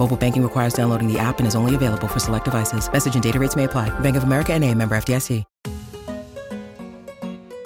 Mobile banking requires downloading the app and is only available for select devices. Message and data rates may apply. Bank of America and a member FDIC.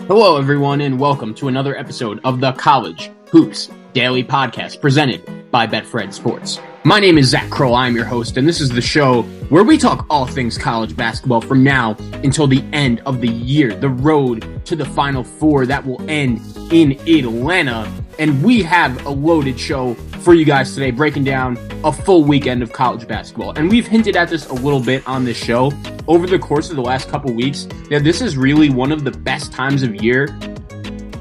Hello, everyone, and welcome to another episode of the College Hoops Daily Podcast presented by Betfred Sports. My name is Zac Kroll. I'm your host, and this is the show where we talk all things college basketball from now until the end of the year, the road to the Final Four that will end in Atlanta. And we have a loaded show for you guys today, breaking down a full weekend of college basketball. And we've hinted at this a little bit on this show over the course of the last couple weeks that this is really one of the best times of year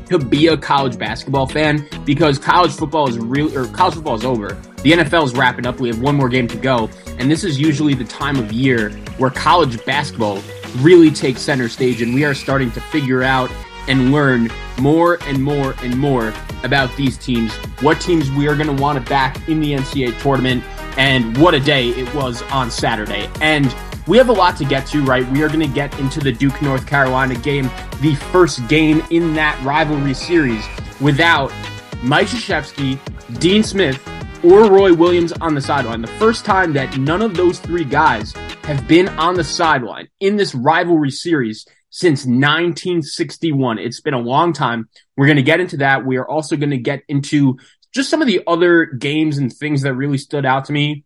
to be a college basketball fan because college football is real or college football is over. The NFL is wrapping up. We have one more game to go, and this is usually the time of year where college basketball really takes center stage, and we are starting to figure out and learn more and more and more about these teams, what teams we are going to want to back in the NCAA tournament, and what a day it was on Saturday. And we have a lot to get to, right? We are going to get into the Duke North Carolina game, the first game in that rivalry series without Mike Krzyzewski, Dean Smith, or Roy Williams on the sideline. The first time that none of those three guys have been on the sideline in this rivalry series since 1961. It's been a long time. We're going to get into that. We are also going to get into just some of the other games and things that really stood out to me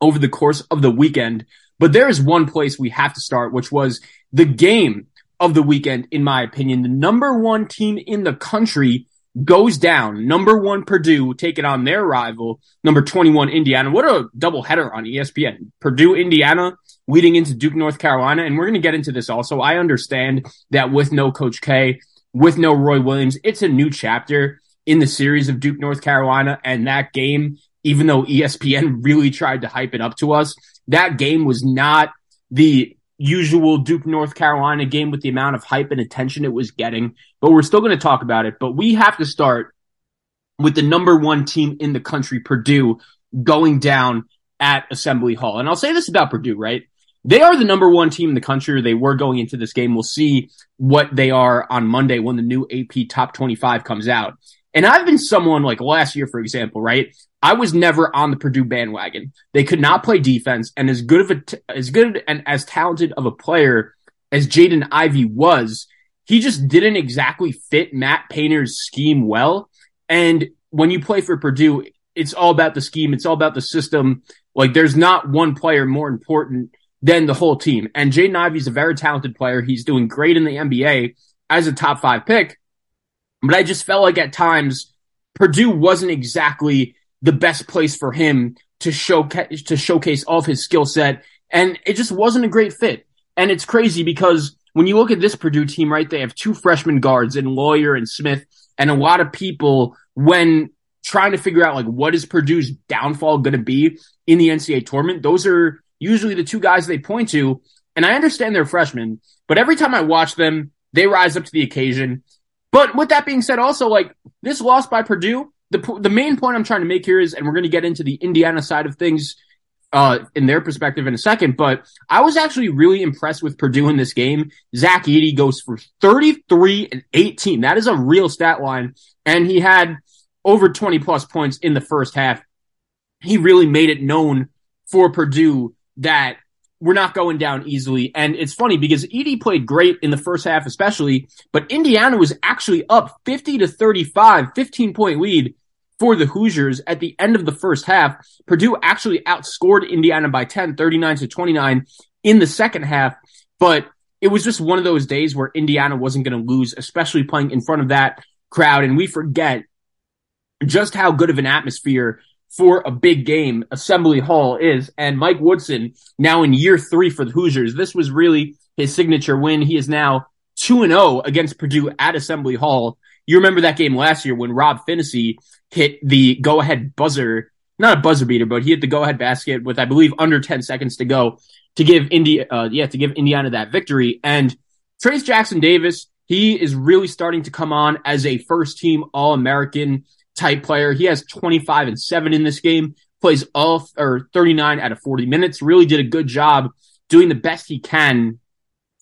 over the course of the weekend. But there is one place we have to start, which was the game of the weekend, in my opinion. The number one team in the country goes down. Number one Purdue taking on their rival, number 21 Indiana. What a doubleheader on ESPN. Purdue, Indiana leading into Duke, North Carolina. And we're going to get into this also. I understand that with no Coach K, with no Roy Williams, it's a new chapter in the series of Duke, North Carolina. And that game, even though ESPN really tried to hype it up to us, that game was not the usual Duke North Carolina game with the amount of hype and attention it was getting, but we're still going to talk about it. But we have to start with the number one team in the country, Purdue, going down at Assembly Hall. And I'll say this about Purdue, right? They are the number one team in the country. They were going into this game. We'll see what they are on Monday when the new AP top 25 comes out. And I've been someone like last year, for example, right? I was never on the Purdue bandwagon. They could not play defense, and as good of a, t- as good and as talented of a player as Jaden Ivey was, he just didn't exactly fit Matt Painter's scheme well. And when you play for Purdue, it's all about the scheme. It's all about the system. Like there's not one player more important than the whole team. And Jaden Ivey's a very talented player. He's doing great in the NBA as a top five pick. But I just felt like at times Purdue wasn't exactly the best place for him to showcase to showcase all of his skill set, and it just wasn't a great fit. And it's crazy because when you look at this Purdue team, right, they have two freshman guards in Loyer and Smith, and a lot of people when trying to figure out like what is Purdue's downfall going to be in the NCAA tournament, those are usually the two guys they point to. And I understand they're freshmen, but every time I watch them, they rise up to the occasion. But with that being said, also like this loss by Purdue, the the main point I'm trying to make here is, and we're going to get into the Indiana side of things uh, in their perspective in a second, but I was actually really impressed with Purdue in this game. Zach Edey goes for 33 and 18. That is a real stat line, and he had over 20 plus points in the first half. He really made it known for Purdue that we're not going down easily. And it's funny because Edey played great in the first half, especially, but Indiana was actually up 50 to 35, 15 point lead for the Hoosiers at the end of the first half. Purdue actually outscored Indiana by 10, 39 to 29 in the second half. But it was just one of those days where Indiana wasn't going to lose, especially playing in front of that crowd. And we forget just how good of an atmosphere for a big game Assembly Hall is. And Mike Woodson, now in year three for the Hoosiers, this was really his signature win. He is now 2 and 0 against Purdue at Assembly Hall. You remember that game last year when Rob Phinisee hit the go ahead buzzer, not a buzzer beater, but he hit the go ahead basket with, I believe, under 10 seconds to go to give India, uh, yeah, to give Indiana that victory. And Trayce Jackson Davis, he is really starting to come on as a first team All American type player. He has 25 and 7 in this game, plays all or 39 out of 40 minutes, really did a good job doing the best he can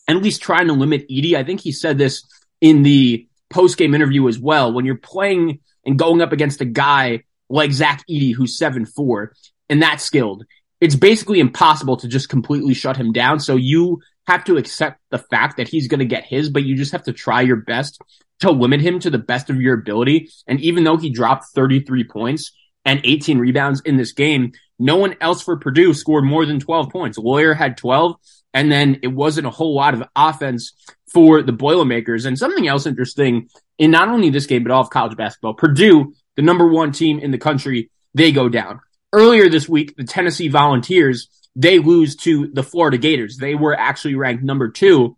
and at least trying to limit Edey. I think he said this in the post game interview as well. When you're playing and going up against a guy like Zach Edey, who's 7 4, and that skilled, it's basically impossible to just completely shut him down. So you have to accept the fact that he's going to get his, but you just have to try your best to limit him to the best of your ability. And even though he dropped 33 points and 18 rebounds in this game, no one else for Purdue scored more than 12 points. Loyer had 12, and then it wasn't a whole lot of offense for the Boilermakers. And something else interesting in not only this game, but all of college basketball, Purdue, the number one team in the country, they go down. Earlier this week, the Tennessee Volunteers, they lose to the Florida Gators. They were actually ranked number two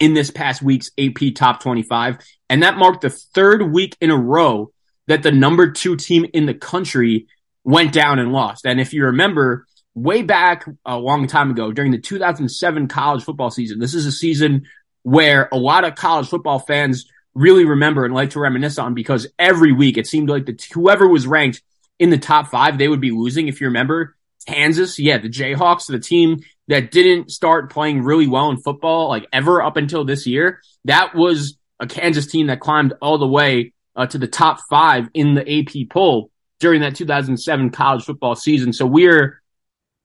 in this past week's AP Top 25. And that marked the third week in a row that the number two team in the country went down and lost. And if you remember, way back a long time ago during the 2007 college football season, this is a season where a lot of college football fans really remember and like to reminisce on because every week it seemed like the whoever was ranked in the top five, they would be losing. If you remember, Kansas, yeah, the Jayhawks, the team that didn't start playing really well in football like ever up until this year, that was a Kansas team that climbed all the way uh, to the top five in the AP poll during that 2007 college football season. So we're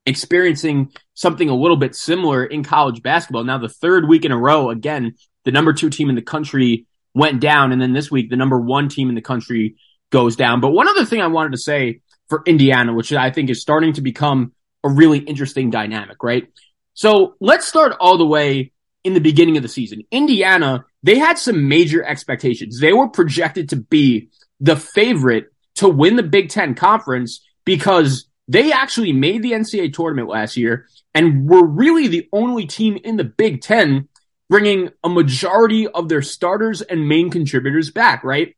experiencing something a little bit similar in college basketball. Now, the third week in a row, again, the number two team in the country went down. And then this week, the number one team in the country goes down. But one other thing I wanted to say for Indiana, which I think is starting to become a really interesting dynamic, right? So let's start all the way in the beginning of the season. Indiana, they had some major expectations. They were projected to be the favorite to win the Big Ten conference because they actually made the NCAA tournament last year and were really the only team in the Big Ten bringing a majority of their starters and main contributors back, right?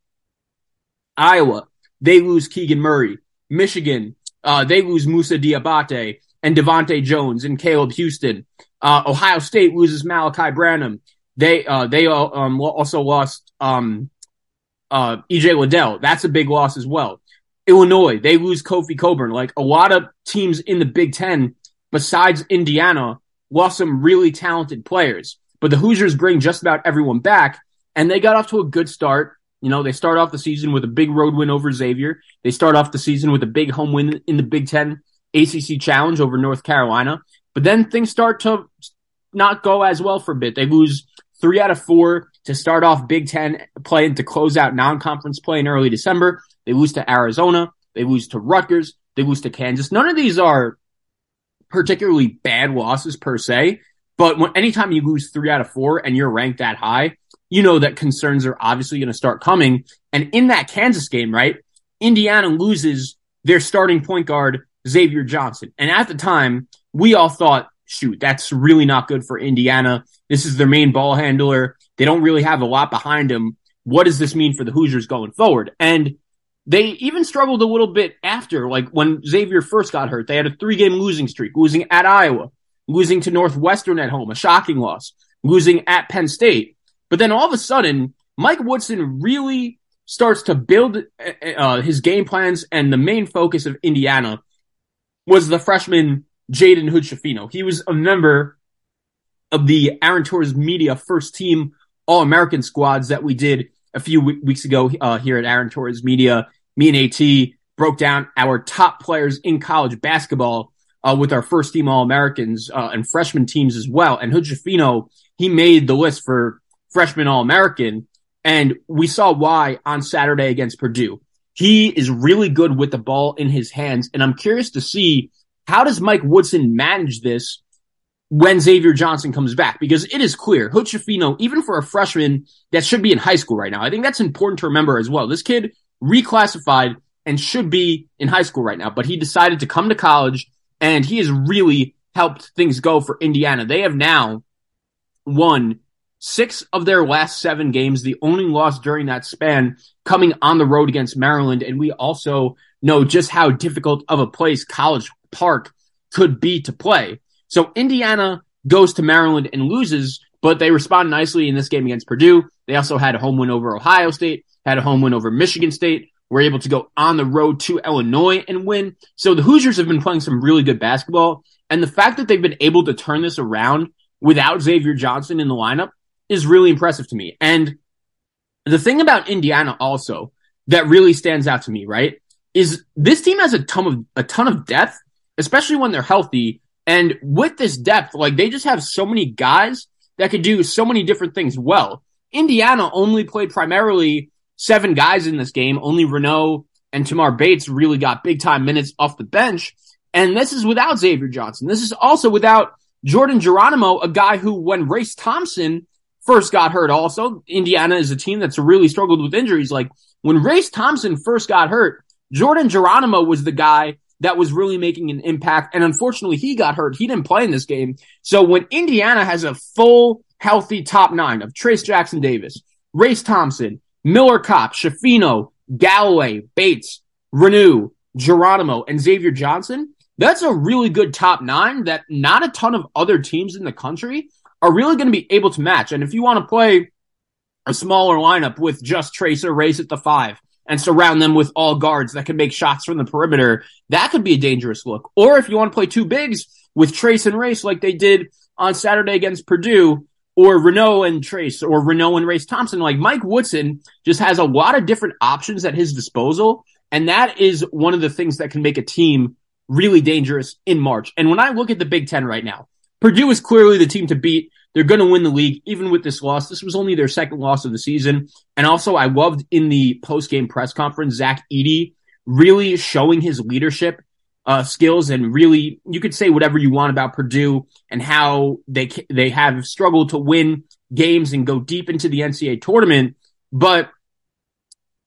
Iowa, they lose Keegan Murray. Michigan, uh, they lose Moussa Diabate and DeVante' Jones and Caleb Houston. Uh, Ohio State loses Malaki Branham. They, uh, they, um, also lost, um, uh, EJ Liddell. That's a big loss as well. Illinois, they lose Kofi Cockburn. Like a lot of teams in the Big Ten, besides Indiana, lost some really talented players. But the Hoosiers bring just about everyone back, and they got off to a good start. You know, they start off the season with a big road win over Xavier. They start off the season with a big home win in the Big Ten ACC Challenge over North Carolina. But then things start to not go as well for a bit. They lose three out of four to start off Big Ten play and to close out non-conference play in early December. They lose to Arizona. They lose to Rutgers. They lose to Kansas. None of these are particularly bad losses per se, but when, anytime you lose three out of four and you're ranked that high, you know that concerns are obviously going to start coming. And in that Kansas game, right, Indiana loses their starting point guard, Xavier Johnson. And at the time, we all thought, shoot, that's really not good for Indiana. This is their main ball handler. They don't really have a lot behind him. What does this mean for the Hoosiers going forward? And they even struggled a little bit after, like when Xavier first got hurt. They had a three game losing streak, losing at Iowa, losing to Northwestern at home, a shocking loss, losing at Penn State. But then all of a sudden, Mike Woodson really starts to build uh, his game plans, and the main focus of Indiana was the freshman Jaden Hood-Schifino. He was a member of the Aaron Torres Media first team All American squads that we did a few weeks ago uh, here at Aaron Torres Media. Me and AT broke down our top players in college basketball uh, with our first team All Americans uh, and freshman teams as well. And Hood-Schifino, he made the list for freshman All American. And we saw why on Saturday against Purdue. He is really good with the ball in his hands. And I'm curious to see how does Mike Woodson manage this when Xavier Johnson comes back because it is clear Hood even for a freshman that should be in high school right now, I think that's important to remember as well. This kid reclassified and should be in high school right now, but he decided to come to college and he has really helped things go for Indiana. They have now won six of their last seven games, the only loss during that span coming on the road against Maryland. And we also know just how difficult of a place College Park could be to play. So Indiana goes to Maryland and loses, but they respond nicely in this game against Purdue. They also had a home win over Ohio State, had a home win over Michigan State, were able to go on the road to Illinois and win. So the Hoosiers have been playing some really good basketball. And the fact that they've been able to turn this around without Xavier Johnson in the lineup is really impressive to me. And the thing about Indiana also that really stands out to me, right, is this team has a ton of a ton of depth, especially when they're healthy. And with this depth, like they just have so many guys that could do so many different things well. Indiana only played primarily seven guys in this game. Only Reneau and Tamar Bates really got big time minutes off the bench. And this is without Xavier Johnson. This is also without Jordan Geronimo, a guy who, when Race Thompson first got hurt, also, Indiana is a team that's really struggled with injuries. Like when Race Thompson first got hurt, Jordan Geronimo was the guy that was really making an impact. And unfortunately, he got hurt. He didn't play in this game. So when Indiana has a full, healthy top nine of Trayce Jackson Davis, Race Thompson, Miller Kopp, Schifino, Galloway, Bates, Reneau, Geronimo, and Xavier Johnson, that's a really good top nine that not a ton of other teams in the country are really going to be able to match. And if you want to play a smaller lineup with just Tracer Race at the five and surround them with all guards that can make shots from the perimeter, that could be a dangerous look. Or if you want to play two bigs with Trayce and Race like they did on Saturday against Purdue, or Reneau and Trayce, or Reneau and Race Thompson, like Mike Woodson just has a lot of different options at his disposal. And that is one of the things that can make a team really dangerous in March. And when I look at the Big Ten right now, Purdue is clearly the team to beat. They're going to win the league, even with this loss. This was only their second loss of the season. And also, I loved in the post game press conference, Zach Edey really showing his leadership uh, skills and really, you could say whatever you want about Purdue and how they they have struggled to win games and go deep into the NCAA tournament, but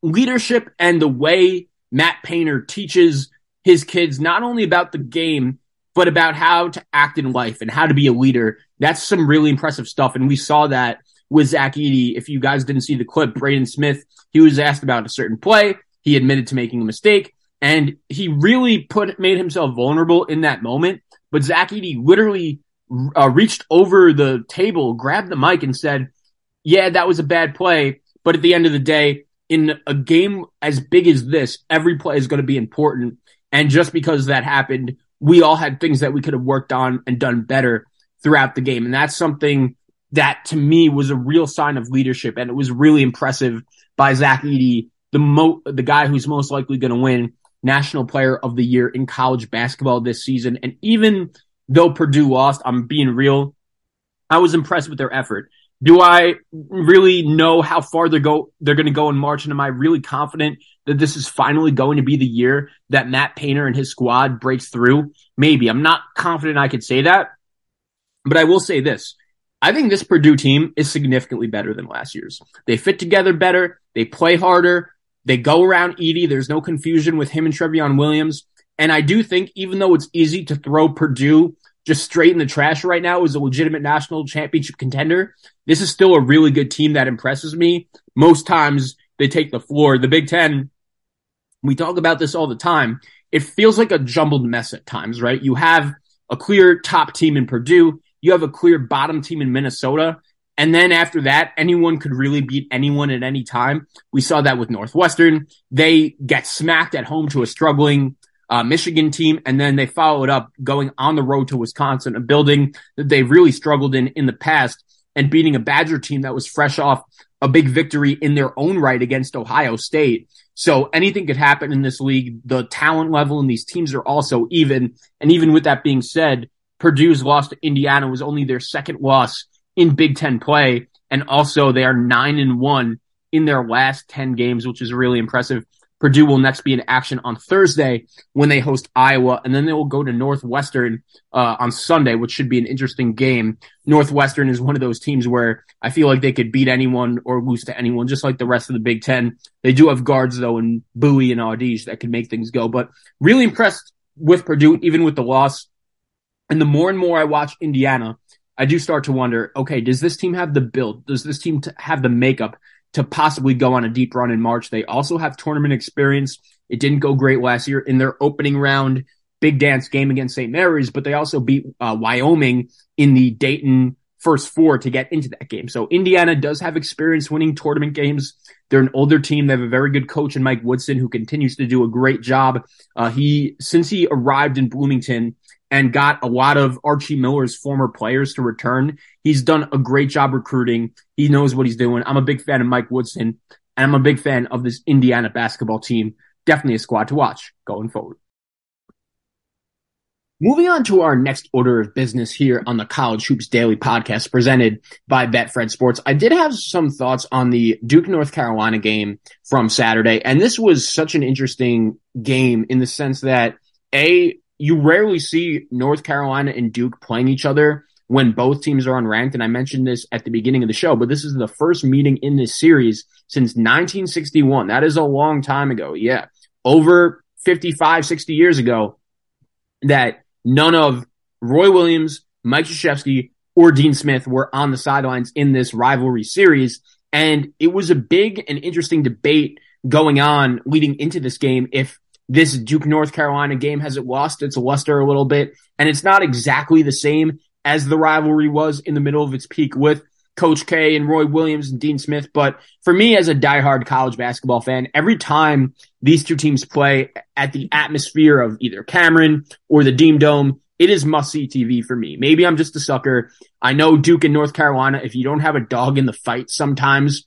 leadership and the way Matt Painter teaches his kids not only about the game, but about how to act in life and how to be a leader. That's some really impressive stuff. And we saw that with Zach Edey. If you guys didn't see the clip, Braden Smith, he was asked about a certain play. He admitted to making a mistake and he really put, made himself vulnerable in that moment. But Zach Edey literally uh, reached over the table, grabbed the mic and said, yeah, that was a bad play. But at the end of the day, in a game as big as this, every play is going to be important. And just because that happened, we all had things that we could have worked on and done better throughout the game. And that's something that to me was a real sign of leadership. And it was really impressive by Zach Edey, the mo, the guy who's most likely going to win national player of the year in college basketball this season. And even though Purdue lost, I'm being real. I was impressed with their effort. Do I really know how far they're go they're going to go in March? And am I really confident that this is finally going to be the year that Matt Painter and his squad breaks through? Maybe. I'm not confident I could say that, but I will say this. I think this Purdue team is significantly better than last year's. They fit together better. They play harder. They go around Edey. There's no confusion with him and Trevion Williams. And I do think even though it's easy to throw Purdue just straight in the trash right now is a legitimate national championship contender, this is still a really good team that impresses me. Most times they take the floor. The Big Ten, we talk about this all the time. It feels like a jumbled mess at times, right? You have a clear top team in Purdue. You have a clear bottom team in Minnesota. And then after that, anyone could really beat anyone at any time. We saw that with Northwestern. They get smacked at home to a struggling uh, Michigan team, and then they followed up going on the road to Wisconsin, a building that they really struggled in in the past and beating a Badger team that was fresh off a big victory in their own right against Ohio State. So anything could happen in this league. The talent level in these teams are also even. And even with that being said, Purdue's loss to Indiana was only their second loss in Big Ten play. And also they are nine and one in their last 10 games, which is really impressive. Purdue will next be in action on Thursday when they host Iowa, and then they will go to Northwestern uh, on Sunday, which should be an interesting game. Northwestern is one of those teams where I feel like they could beat anyone or lose to anyone, just like the rest of the Big Ten. They do have guards though, and Buie and Audige that could make things go. But really impressed with Purdue, even with the loss. And the more and more I watch Indiana, I do start to wonder, okay, does this team have the build? Does this team have the makeup to possibly go on a deep run in March. They also have tournament experience. It didn't go great last year in their opening round big dance game against St. Mary's, but they also beat uh, Wyoming in the Dayton first four to get into that game. So Indiana does have experience winning tournament games. They're an older team. They have a very good coach in Mike Woodson who continues to do a great job. Uh, he, since he arrived in Bloomington, and got a lot of Archie Miller's former players to return. He's done a great job recruiting. He knows what he's doing. I'm a big fan of Mike Woodson and I'm a big fan of this Indiana basketball team. Definitely a squad to watch going forward. Moving on to our next order of business here on the College Hoops Daily podcast presented by Betfred Sports. I did have some thoughts on the Duke North Carolina game from Saturday, and this was such an interesting game in the sense that A, you rarely see North Carolina and Duke playing each other when both teams are unranked. And I mentioned this at the beginning of the show, but this is the first meeting in this series since 1961. That is a long time ago. Yeah. Over 55, 60 years ago that none of Roy Williams, Mike Krzyzewski, or Dean Smith were on the sidelines in this rivalry series. And it was a big and interesting debate going on leading into this game if this Duke North Carolina game has it lost its luster a little bit, and it's not exactly the same as the rivalry was in the middle of its peak with Coach K and Roy Williams and Dean Smith. But for me, as a diehard college basketball fan, every time these two teams play at the atmosphere of either Cameron or the Dean Dome, it is must see TV for me. Maybe I'm just a sucker. I know Duke and North Carolina, if you don't have a dog in the fight sometimes.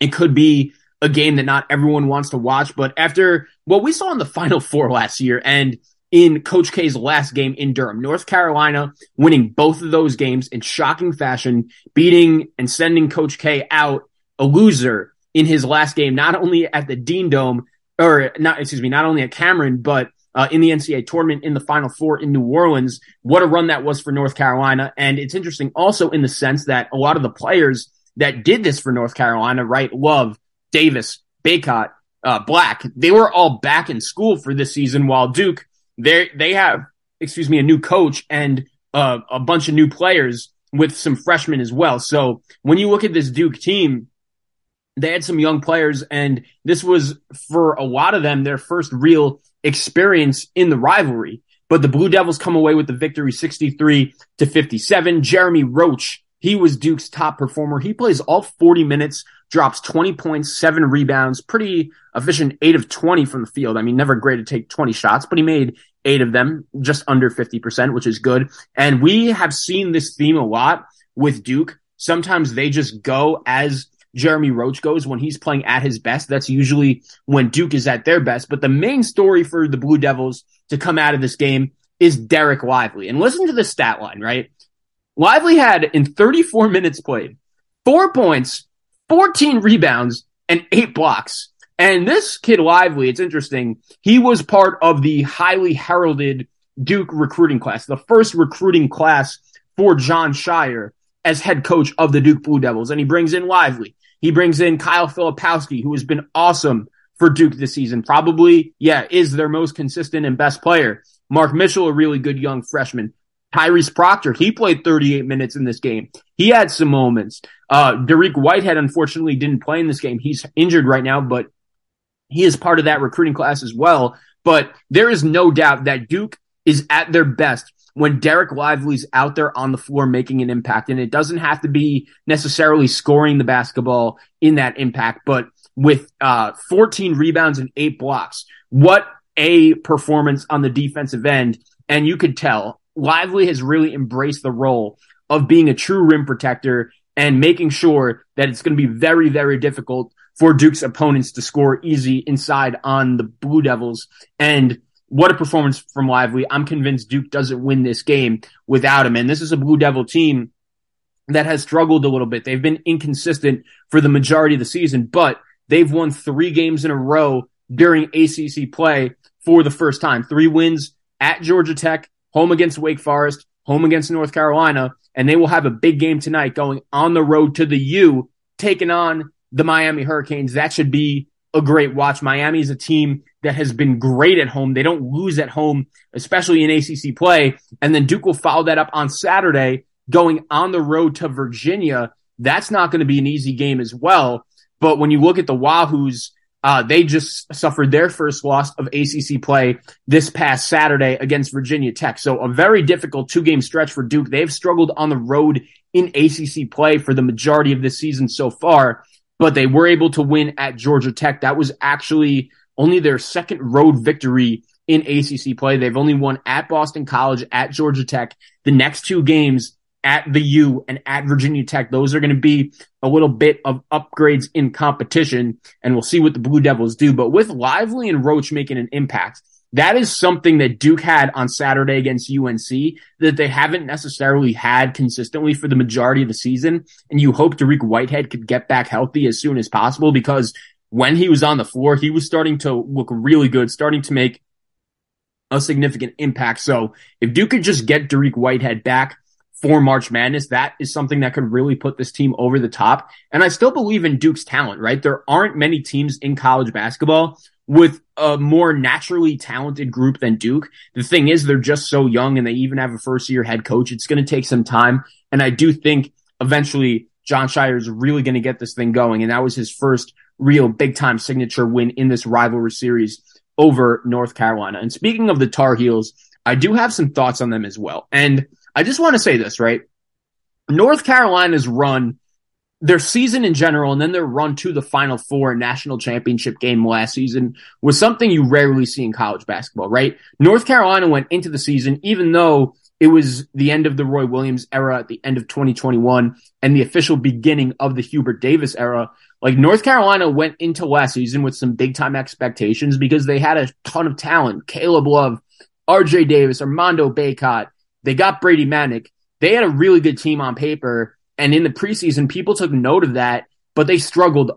It could be a game that not everyone wants to watch, but after what we saw in the final four last year and in Coach K's last game in Durham, North Carolina winning both of those games in shocking fashion, beating and sending Coach K out a loser in his last game, not only at the Dean Dome or not, excuse me, not only at Cameron, but uh, in the NCAA tournament in the final four in New Orleans. What a run that was for North Carolina. And it's interesting also in the sense that a lot of the players that did this for North Carolina, right? Love, Davis, Bacot, uh, Black, they were all back in school for this season while Duke, they they have, excuse me, a new coach and uh, a bunch of new players with some freshmen as well. So when you look at this Duke team, they had some young players and this was for a lot of them their first real experience in the rivalry. But the Blue Devils come away with the victory 63 to 57. Jeremy Roach he was Duke's top performer. He plays all 40 minutes, drops 20 points, seven rebounds, pretty efficient, eight of 20 from the field. I mean, never great to take 20 shots, but he made eight of them, just under 50%, which is good. And we have seen this theme a lot with Duke. Sometimes they just go as Jeremy Roach goes when he's playing at his best. That's usually when Duke is at their best. But the main story for the Blue Devils to come out of this game is Dereck Lively. And listen to the stat line, right? Lively had in 34 minutes played, four points, 14 rebounds, and eight blocks. And this kid Lively, it's interesting. He was part of the highly heralded Duke recruiting class, the first recruiting class for Jon Scheyer as head coach of the Duke Blue Devils. And he brings in Lively. He brings in Kyle Filipowski, who has been awesome for Duke this season. Probably, yeah, is their most consistent and best player. Mark Mitchell, a really good young freshman. Tyrese Proctor, he played 38 minutes in this game. He had some moments. Uh, Dariq Whitehead, unfortunately, didn't play in this game. He's injured right now, but he is part of that recruiting class as well. But there is no doubt that Duke is at their best when Dereck Lively's out there on the floor making an impact. And it doesn't have to be necessarily scoring the basketball in that impact, but with uh, 14 rebounds and eight blocks. What a performance on the defensive end. And you could tell Lively has really embraced the role of being a true rim protector and making sure that it's going to be very, very difficult for Duke's opponents to score easy inside on the Blue Devils. And what a performance from Lively. I'm convinced Duke doesn't win this game without him. And this is a Blue Devil team that has struggled a little bit. They've been inconsistent for the majority of the season, but they've won three games in a row during ACC play for the first time. Three wins at Georgia Tech, home against Wake Forest, home against North Carolina, and they will have a big game tonight going on the road to the U, taking on the Miami Hurricanes. That should be a great watch. Miami is a team that has been great at home. They don't lose at home, especially in ACC play. And then Duke will follow that up on Saturday, going on the road to Virginia. That's not going to be an easy game as well. But when you look at the Wahoos, uh, they just suffered their first loss of ACC play this past Saturday against Virginia Tech. So a very difficult two game stretch for Duke. They've struggled on the road in ACC play for the majority of this season so far, but they were able to win at Georgia Tech. That was actually only their second road victory in ACC play. They've only won at Boston College, at Georgia Tech. The next two games at the U and at Virginia Tech. Those are going to be a little bit of upgrades in competition and we'll see what the Blue Devils do. But with Lively and Roach making an impact, that is something that Duke had on Saturday against UNC that they haven't necessarily had consistently for the majority of the season. And you hope Dariq Whitehead could get back healthy as soon as possible because when he was on the floor, he was starting to look really good, starting to make a significant impact. So if Duke could just get Dariq Whitehead back, for March Madness, that is something that could really put this team over the top. And I still believe in Duke's talent, right? There aren't many teams in college basketball with a more naturally talented group than Duke. The thing is, they're just so young and they even have a first year head coach. It's going to take some time. And I do think eventually Jon Scheyer is really going to get this thing going. And that was his first real big time signature win in this rivalry series over North Carolina. And speaking of the Tar Heels, I do have some thoughts on them as well. And I just want to say this, right? North Carolina's run, their season in general, and then their run to the Final Four national championship game last season was something you rarely see in college basketball, right? North Carolina went into the season, even though it was the end of the Roy Williams era at the end of 2021 and the official beginning of the Hubert Davis era. Like North Carolina went into last season with some big time expectations because they had a ton of talent. Caleb Love, RJ Davis, Armando Bacot, they got Brady Manek. They had a really good team on paper. And in the preseason, people took note of that, but they struggled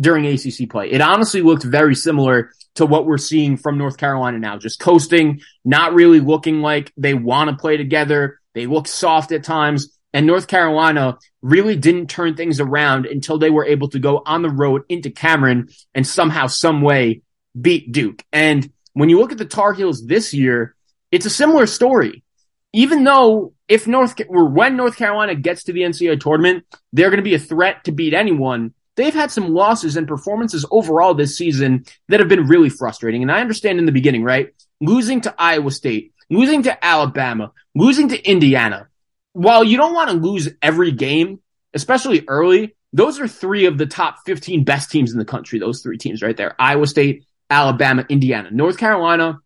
during ACC play. It honestly looked very similar to what we're seeing from North Carolina now, just coasting, not really looking like they want to play together. They look soft at times. And North Carolina really didn't turn things around until they were able to go on the road into Cameron and somehow, some way beat Duke. And when you look at the Tar Heels this year, it's a similar story even though if North or when North Carolina gets to the NCAA tournament, they're going to be a threat to beat anyone. They've had some losses and performances overall this season that have been really frustrating. And I understand in the beginning, right? Losing to Iowa State, losing to Alabama, losing to Indiana. While you don't want to lose every game, especially early, those are three of the top 15 best teams in the country. Those three teams right there. Iowa State, Alabama, Indiana. North Carolina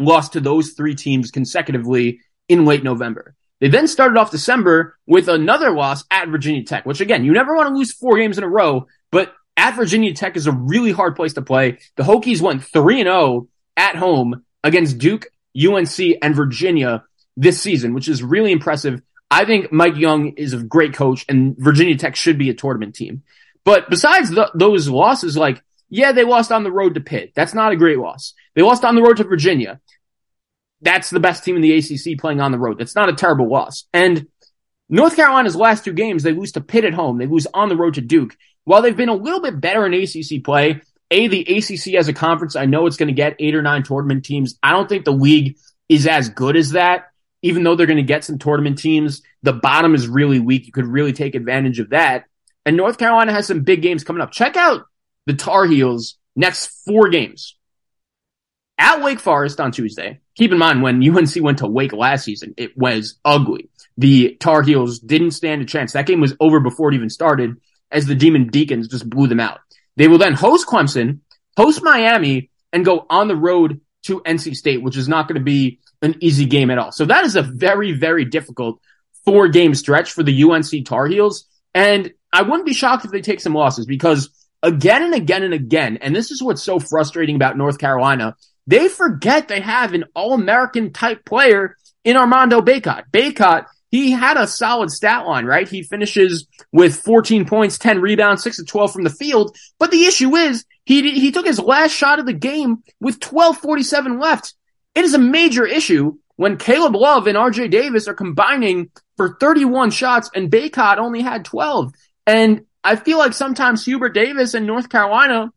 lost to those three teams consecutively in late November. They then started off December with another loss at Virginia Tech, which again, you never want to lose four games in a row, but at Virginia Tech is a really hard place to play. The Hokies went 3 and 0 at home against Duke, UNC, and Virginia this season, which is really impressive. I think Mike Young is a great coach and Virginia Tech should be a tournament team. But besides the, those losses, like, yeah, they lost on the road to Pitt. That's not a great loss. They lost on the road to Virginia that's the best team in the ACC playing on the road. That's not a terrible loss. And North Carolina's last two games, they lose to Pitt at home. They lose on the road to Duke. While they've been a little bit better in ACC play, A, the ACC as a conference, I know it's going to get eight or nine tournament teams. I don't think the league is as good as that. Even though they're going to get some tournament teams, the bottom is really weak. You could really take advantage of that. And North Carolina has some big games coming up. Check out the Tar Heels next four games. At Wake Forest on Tuesday. Keep in mind when UNC went to Wake last season, it was ugly. The Tar Heels didn't stand a chance. That game was over before it even started as the Demon Deacons just blew them out. They will then host Clemson, host Miami, and go on the road to NC State, which is not going to be an easy game at all. So that is a very, very difficult four game stretch for the UNC Tar Heels. And I wouldn't be shocked if they take some losses because again and again and again, and this is what's so frustrating about North Carolina, they forget they have an all American type player in Armando Bacot. Bacot, he had a solid stat line, right? He finishes with 14 points, 10 rebounds, 6 to 12 from the field. But the issue is he, he took his last shot of the game with 1247 left. It is a major issue when Caleb Love and RJ Davis are combining for 31 shots and Bacot only had 12. And I feel like sometimes Hubert Davis and North Carolina,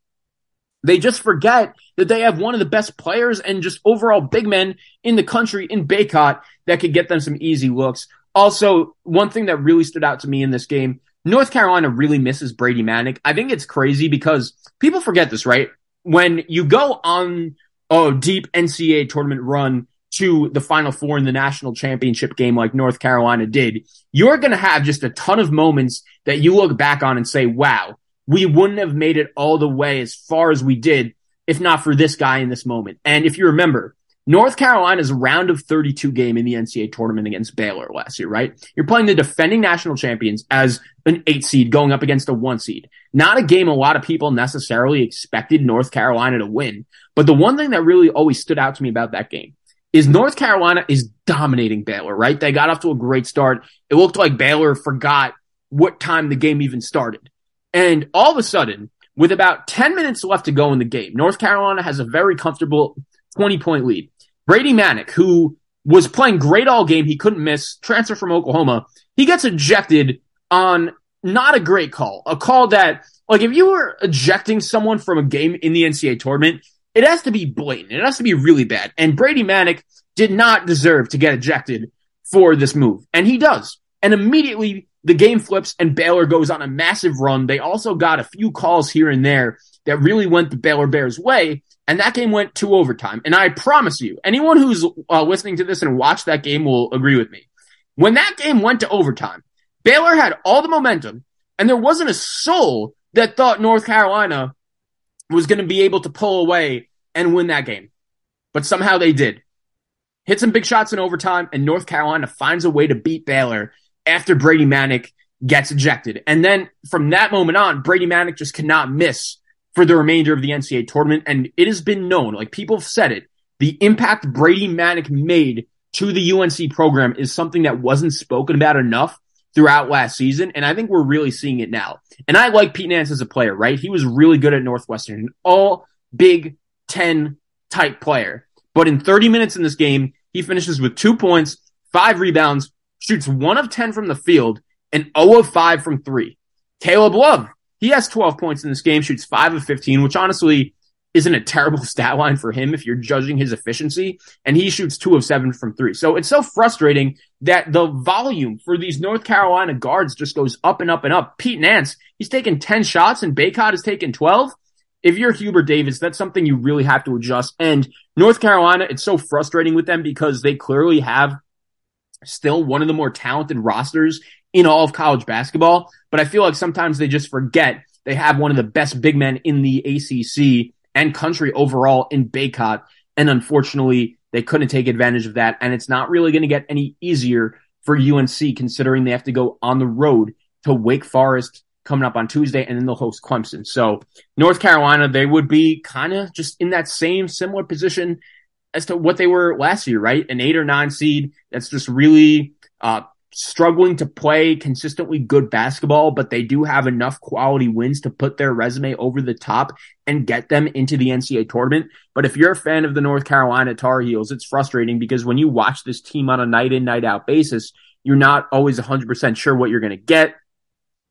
they just forget that they have one of the best players and just overall big men in the country in Bacot that could get them some easy looks. Also, one thing that really stood out to me in this game, North Carolina really misses Brady Manek. I think it's crazy because people forget this, right? When you go on a deep NCAA tournament run to the final four in the national championship game like North Carolina did, you're going to have just a ton of moments that you look back on and say, wow, we wouldn't have made it all the way as far as we did if not for this guy in this moment. And if you remember, North Carolina's round of 32 game in the NCAA tournament against Baylor last year, right? You're playing the defending national champions as an eight seed going up against a one seed. Not a game a lot of people necessarily expected North Carolina to win. But the one thing that really always stood out to me about that game is North Carolina is dominating Baylor, right? They got off to a great start. It looked like Baylor forgot what time the game even started. And all of a sudden, with about 10 minutes left to go in the game, North Carolina has a very comfortable 20 point lead. Brady Manek, who was playing great all game, he couldn't miss, transfer from Oklahoma, he gets ejected on not a great call. A call that, like, if you were ejecting someone from a game in the NCAA tournament, it has to be blatant. It has to be really bad. And Brady Manek did not deserve to get ejected for this move. And he does. And immediately the game flips and Baylor goes on a massive run. They also got a few calls here and there that really went the Baylor Bears way and that game went to overtime. And I promise you, anyone who's uh, listening to this and watched that game will agree with me. When that game went to overtime, Baylor had all the momentum, and there wasn't a soul that thought North Carolina was going to be able to pull away and win that game. But somehow they did. Hit some big shots in overtime, and North Carolina finds a way to beat Baylor after Brady Manek gets ejected. And then from that moment on, Brady Manek just cannot miss for the remainder of the NCAA tournament. And it has been known, like people have said it, the impact Brady Manek made to the UNC program is something that wasn't spoken about enough throughout last season. And I think we're really seeing it now. And I like Pete Nance as a player, right? He was really good at Northwestern, an all Big 10 type player. But in 30 minutes in this game, he finishes with two points, five rebounds, shoots one of 10 from the field, and 0 of 5 from three. Caleb Love, he has 12 points in this game, shoots 5 of 15, which honestly isn't a terrible stat line for him if you're judging his efficiency. And he shoots 2 of 7 from 3. So it's so frustrating that the volume for these North Carolina guards just goes up and up and up. Pete Nance, he's taken 10 shots and Bacot has taken 12. If you're Hubert Davis, that's something you really have to adjust. And North Carolina, it's so frustrating with them because they clearly have still one of the more talented rosters in all of college basketball. But I feel like sometimes they just forget they have one of the best big men in the ACC and country overall in Bacot. And unfortunately, they couldn't take advantage of that. And it's not really going to get any easier for UNC considering they have to go on the road to Wake Forest coming up on Tuesday and then they'll host Clemson. So North Carolina, they would be kind of just in that same similar position as to what they were last year, right? An eight or nine seed that's just really, uh, struggling to play consistently good basketball, but they do have enough quality wins to put their resume over the top and get them into the NCAA tournament. But if you're a fan of the North Carolina Tar Heels, it's frustrating because when you watch this team on a night in, night out basis, you're not always 100% sure what you're going to get.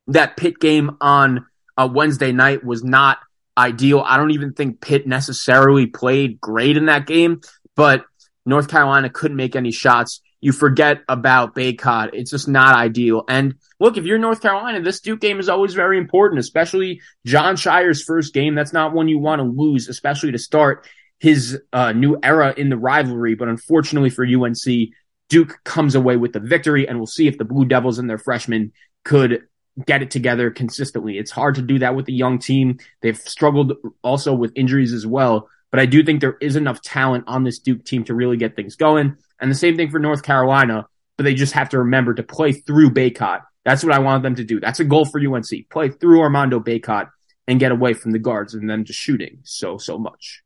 That Pitt game on a Wednesday night was not ideal. I don't even think Pitt necessarily played great in that game, but North Carolina couldn't make any shots. You forget about Bacot. It's just not ideal. And look, if you're North Carolina, this Duke game is always very important, especially Jon Scheyer's first game. That's not one you want to lose, especially to start his uh, new era in the rivalry. But unfortunately for UNC, Duke comes away with the victory, and we'll see if the Blue Devils and their freshmen could get it together consistently. It's hard to do that with a young team. They've struggled also with injuries as well, but I do think there is enough talent on this Duke team to really get things going. And the same thing for North Carolina, but they just have to remember to play through Bacot. That's what I want them to do. That's a goal for UNC. Play through Armando Bacot and get away from the guards and then just shooting so, so much.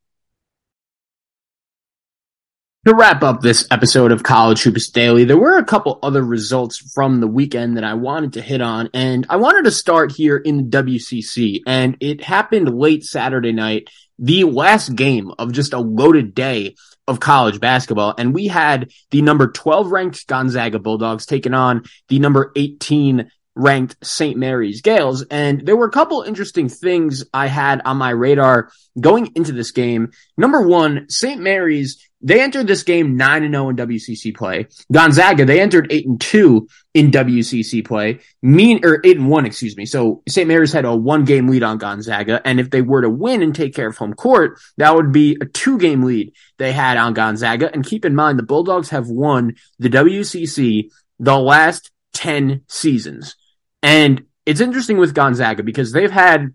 To wrap up this episode of College Hoops Daily, there were a couple other results from the weekend that I wanted to hit on, and I wanted to start here in the WCC, and it happened late Saturday night, the last game of just a loaded day of college basketball, and we had the number 12 ranked Gonzaga Bulldogs taking on the number 18 ranked St. Mary's Gaels. And there were a couple interesting things I had on my radar going into this game. Number one, St. Mary's they entered this game 9 and 0 in WCC play. Gonzaga, they entered 8 and 2 in WCC play. Mean, or 8 and 1, excuse me. So St. Mary's had a one game lead on Gonzaga. And if they were to win and take care of home court, that would be a two game lead they had on Gonzaga. And keep in mind, the Bulldogs have won the WCC the last 10 seasons. And it's interesting with Gonzaga because they've had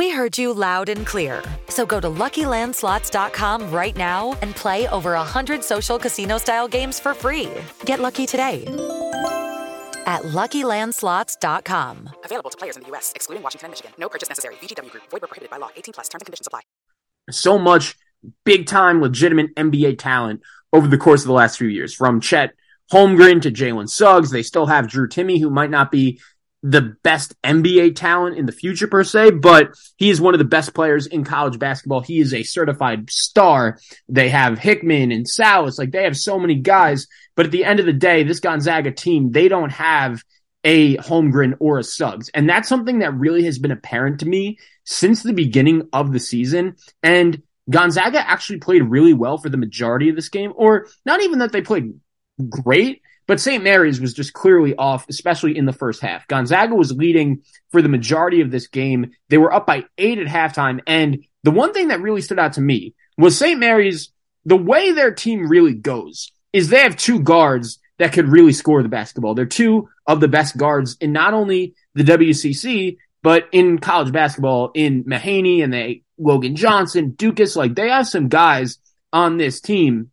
We heard you loud and clear. So go to LuckyLandSlots.com right now and play over 100 social casino-style games for free. Get lucky today at LuckyLandSlots.com. Available to players in the U.S., excluding Washington and Michigan. No purchase necessary. VGW Group. Void were prohibited by law. 18 plus. Terms and conditions apply. So much big-time, legitimate NBA talent over the course of the last few years. From Chet Holmgren to Jalen Suggs. They still have Drew Timme, who might not be the best NBA talent in the future per se, but he is one of the best players in college basketball. He is a certified star. They have Hickman and Sallis. Like they have so many guys, but at the end of the day, this Gonzaga team, they don't have a Holmgren or a Suggs. And that's something that really has been apparent to me since the beginning of the season. And Gonzaga actually played really well for the majority of this game, or not even that they played great, but St. Mary's was just clearly off, especially in the first half. Gonzaga was leading for the majority of this game. They were up by eight at halftime. And the one thing that really stood out to me was St. Mary's, the way their team really goes is they have two guards that could really score the basketball. They're two of the best guards in not only the WCC, but in college basketball in Mahaney and they Logan Johnson, Ducas, like they have some guys on this team.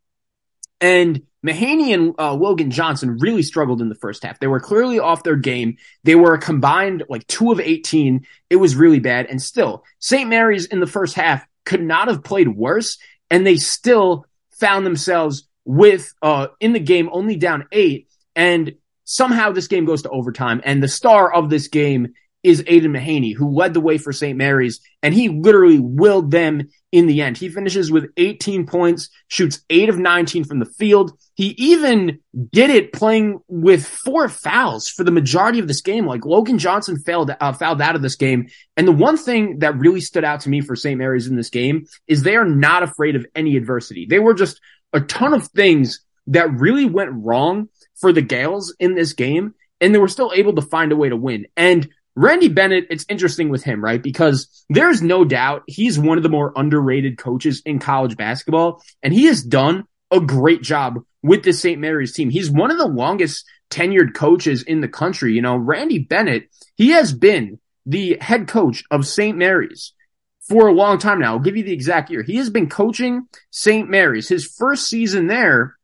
And Mahaney and uh, Logan Johnson really struggled in the first half. They were clearly off their game. They were a combined like two of 18. It was really bad. And still, St. Mary's in the first half could not have played worse. And they still found themselves with, uh, in the game only down eight. And somehow this game goes to overtime. And the star of this game is Aidan Mahaney, who led the way for St. Mary's, and he literally willed them in the end. He finishes with 18 points, shoots 8 of 19 from the field. He even did it playing with four fouls for the majority of this game. Like Logan Johnson failed, uh, fouled out of this game. And the one thing that really stood out to me for St. Mary's in this game is they are not afraid of any adversity. They were just a ton of things that really went wrong for the Gaels in this game. And they were still able to find a way to win. And Randy Bennett, it's interesting with him, right? Because there's no doubt he's one of the more underrated coaches in college basketball, and he has done a great job with the St. Mary's team. He's one of the longest tenured coaches in the country. You know, Randy Bennett, he has been the head coach of St. Mary's for a long time now. I'll give you the exact year. He has been coaching St. Mary's. His first season there,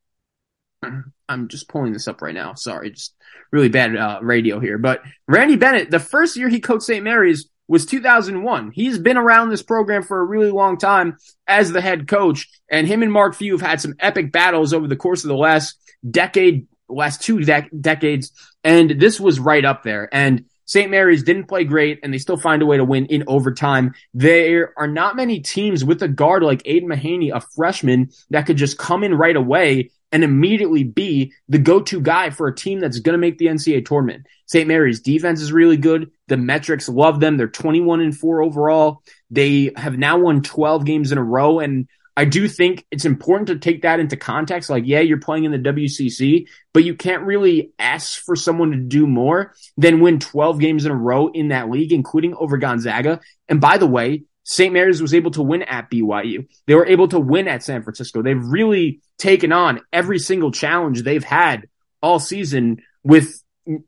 I'm just pulling this up right now. Sorry, just really bad uh, radio here. But Randy Bennett, the first year he coached St. Mary's was 2001. He's been around this program for a really long time as the head coach, and him and Mark Few have had some epic battles over the course of the last decade, last two de- decades, and this was right up there. And St. Mary's didn't play great and they still find a way to win in overtime. There are not many teams with a guard like Aidan Mahaney, a freshman, that could just come in right away and immediately be the go-to guy for a team that's going to make the NCAA tournament. St. Mary's defense is really good. The metrics love them. They're 21 and 4 overall. They have now won 12 games in a row and I do think it's important to take that into context. Like, yeah, you're playing in the WCC, but you can't really ask for someone to do more than win 12 games in a row in that league, including over Gonzaga. And by the way, St. Mary's was able to win at BYU. They were able to win at San Francisco. They've really taken on every single challenge they've had all season with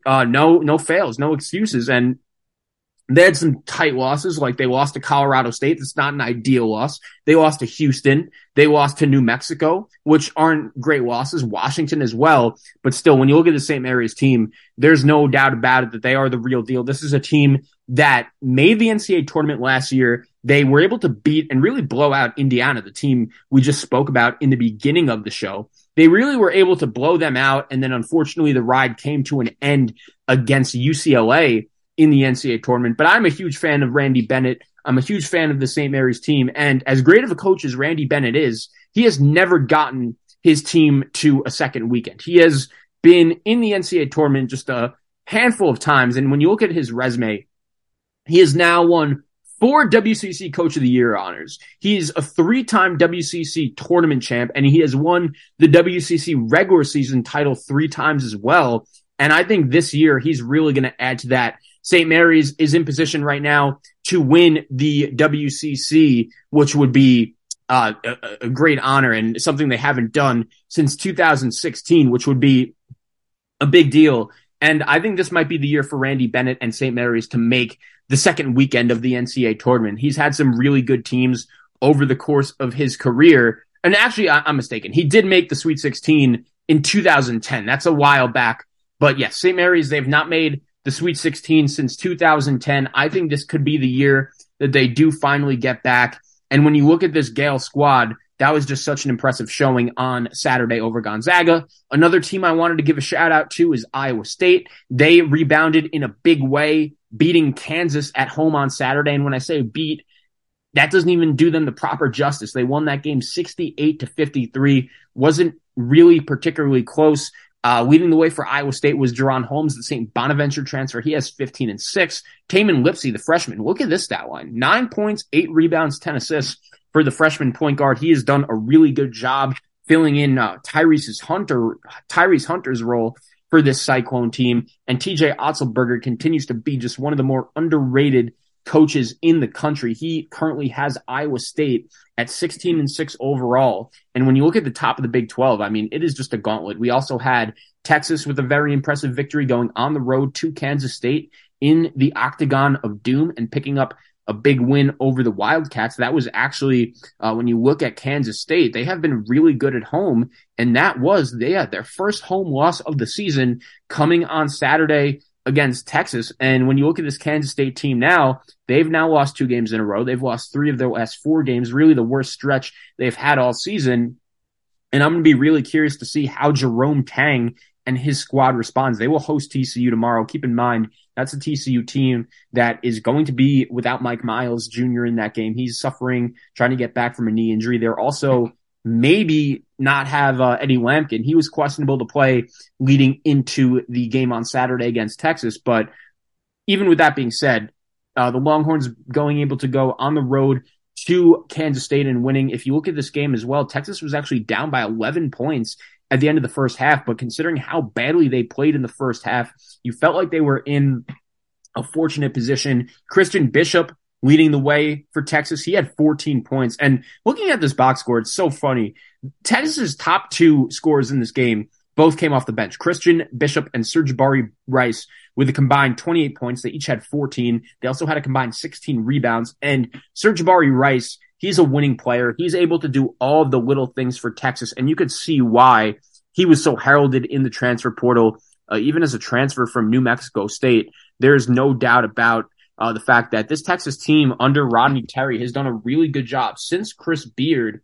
uh, no no fails, no excuses, and they had some tight losses, like they lost to Colorado State. That's not an ideal loss. They lost to Houston. They lost to New Mexico, which aren't great losses. Washington as well. But still, when you look at the St. Mary's team, there's no doubt about it that they are the real deal. This is a team that made the NCAA tournament last year. They were able to beat and really blow out Indiana, the team we just spoke about in the beginning of the show. They really were able to blow them out. And then unfortunately, the ride came to an end against UCLA in the NCAA tournament. But I'm a huge fan of Randy Bennett. I'm a huge fan of the St. Mary's team. And as great of a coach as Randy Bennett is, he has never gotten his team to a second weekend. He has been in the NCAA tournament just a handful of times. And when you look at his resume, he has now won four WCC Coach of the Year honors. He's a three-time WCC tournament champ, and he has won the WCC regular season title three times as well. And I think this year he's really going to add to that St. Mary's is in position right now to win the WCC, which would be uh, a, a, great honor and something they haven't done since 2016, which would be a big deal. And I think this might be the year for Randy Bennett and St. Mary's to make the second weekend of the NCAA tournament. He's had some really good teams over the course of his career. And actually, I, am mistaken. He did make the Sweet 16 in 2010. That's a while back. But yes, St. Mary's, they've not made the Sweet 16 since 2010. I think this could be the year that they do finally get back. And when you look at this Gael squad, that was just such an impressive showing on Saturday over Gonzaga. Another team I wanted to give a shout out to is Iowa State. They rebounded in a big way, beating Kansas at home on Saturday. And when I say beat, that doesn't even do them the proper justice. They won that game 68 to 53. Wasn't really particularly close. Uh, leading the way for Iowa State was Jaren Holmes, the St. Bonaventure transfer. He has 15 and 6. Tamin Lipsey, the freshman. Look at this stat line. Nine points, eight rebounds, 10 assists for the freshman point guard. He has done a really good job filling in uh, Tyrese's Hunter, Tyrese Hunter's role for this Cyclone team. And TJ Otzelberger continues to be just one of the more underrated coaches in the country. He currently has Iowa State at 16 and 6 overall. And when you look at the top of the Big 12, I mean, it is just a gauntlet. We also had Texas with a very impressive victory going on the road to Kansas State in the Octagon of Doom and picking up a big win over the Wildcats. That was actually, uh, when you look at Kansas State, they have been really good at home. And that was, had their first home loss of the season coming on Saturday against Texas. And when you look at this Kansas State team now, they've now lost two games in a row. They've lost three of their last four games, really the worst stretch they've had all season. And I'm going to be really curious to see how Jerome Tang and his squad responds. They will host TCU tomorrow. Keep in mind, that's a TCU team that is going to be without Mike Miles Jr. in that game. He's suffering, trying to get back from a knee injury. They're also maybe not have uh, Eddie Lampkin. He was questionable to play leading into the game on Saturday against Texas. But even with that being said, uh, the Longhorns going able to go on the road to Kansas State and winning. If you look at this game as well, Texas was actually down by 11 points at the end of the first half. But considering how badly they played in the first half, you felt like they were in a fortunate position. Christian Bishop leading the way for Texas. He had 14 points. And looking at this box score, it's so funny. Texas's top two scores in this game both came off the bench. Christian Bishop and Sir'Jabari Rice with a combined 28 points. They each had 14. They also had a combined 16 rebounds. And Sir'Jabari Rice, he's a winning player. He's able to do all of the little things for Texas. And you could see why he was so heralded in the transfer portal, uh, even as a transfer from New Mexico State. There's no doubt about uh, the fact that this Texas team under Rodney Terry has done a really good job since Chris Beard.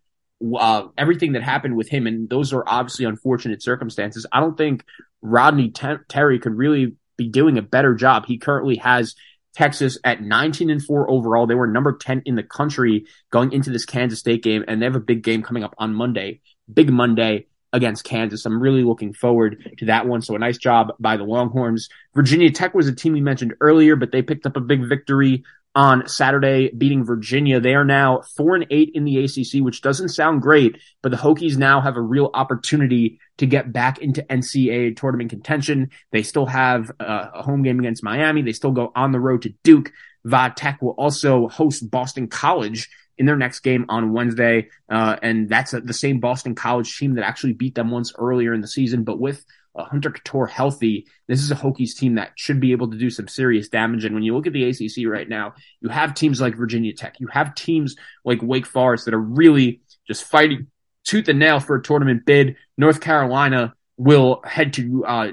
Uh, everything that happened with him, and those are obviously unfortunate circumstances. I don't think Rodney Ter- Terry could really be doing a better job. He currently has Texas at 19 and 4 overall. They were number 10 in the country going into this Kansas State game, and they have a big game coming up on Monday. Big Monday against Kansas. I'm really looking forward to that one. So a nice job by the Longhorns. Virginia Tech was a team we mentioned earlier, but they picked up a big victory on Saturday, beating Virginia. They are now four and eight in the ACC, which doesn't sound great, but the Hokies now have a real opportunity to get back into NCAA tournament contention. They still have a home game against Miami. They still go on the road to Duke. Va Tech will also host Boston College in their next game on Wednesday. Uh, and that's a, the same Boston College team that actually beat them once earlier in the season. But with uh, Hunter Cattoor healthy, this is a Hokies team that should be able to do some serious damage. And when you look at the ACC right now, you have teams like Virginia Tech, you have teams like Wake Forest that are really just fighting tooth and nail for a tournament bid. North Carolina will head to uh,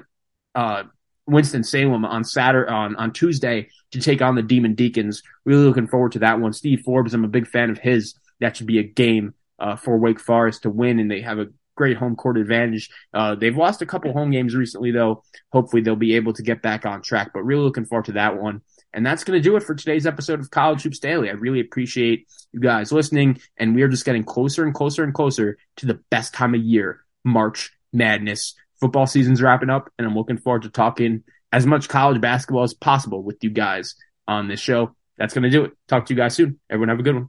uh, Winston Salem on Saturday on on Tuesday to take on the Demon Deacons. Really looking forward to that one. Steve Forbes, I'm a big fan of his. That should be a game uh, for Wake Forest to win, and they have a great home court advantage. Uh, they've lost a couple home games recently, though. Hopefully, they'll be able to get back on track. But really looking forward to that one. And that's going to do it for today's episode of College Hoops Daily. I really appreciate you guys listening, and we are just getting closer and closer and closer to the best time of year, March Madness football season's wrapping up, and I'm looking forward to talking as much college basketball as possible with you guys on this show. That's going to do it. Talk to you guys soon. Everyone have a good one.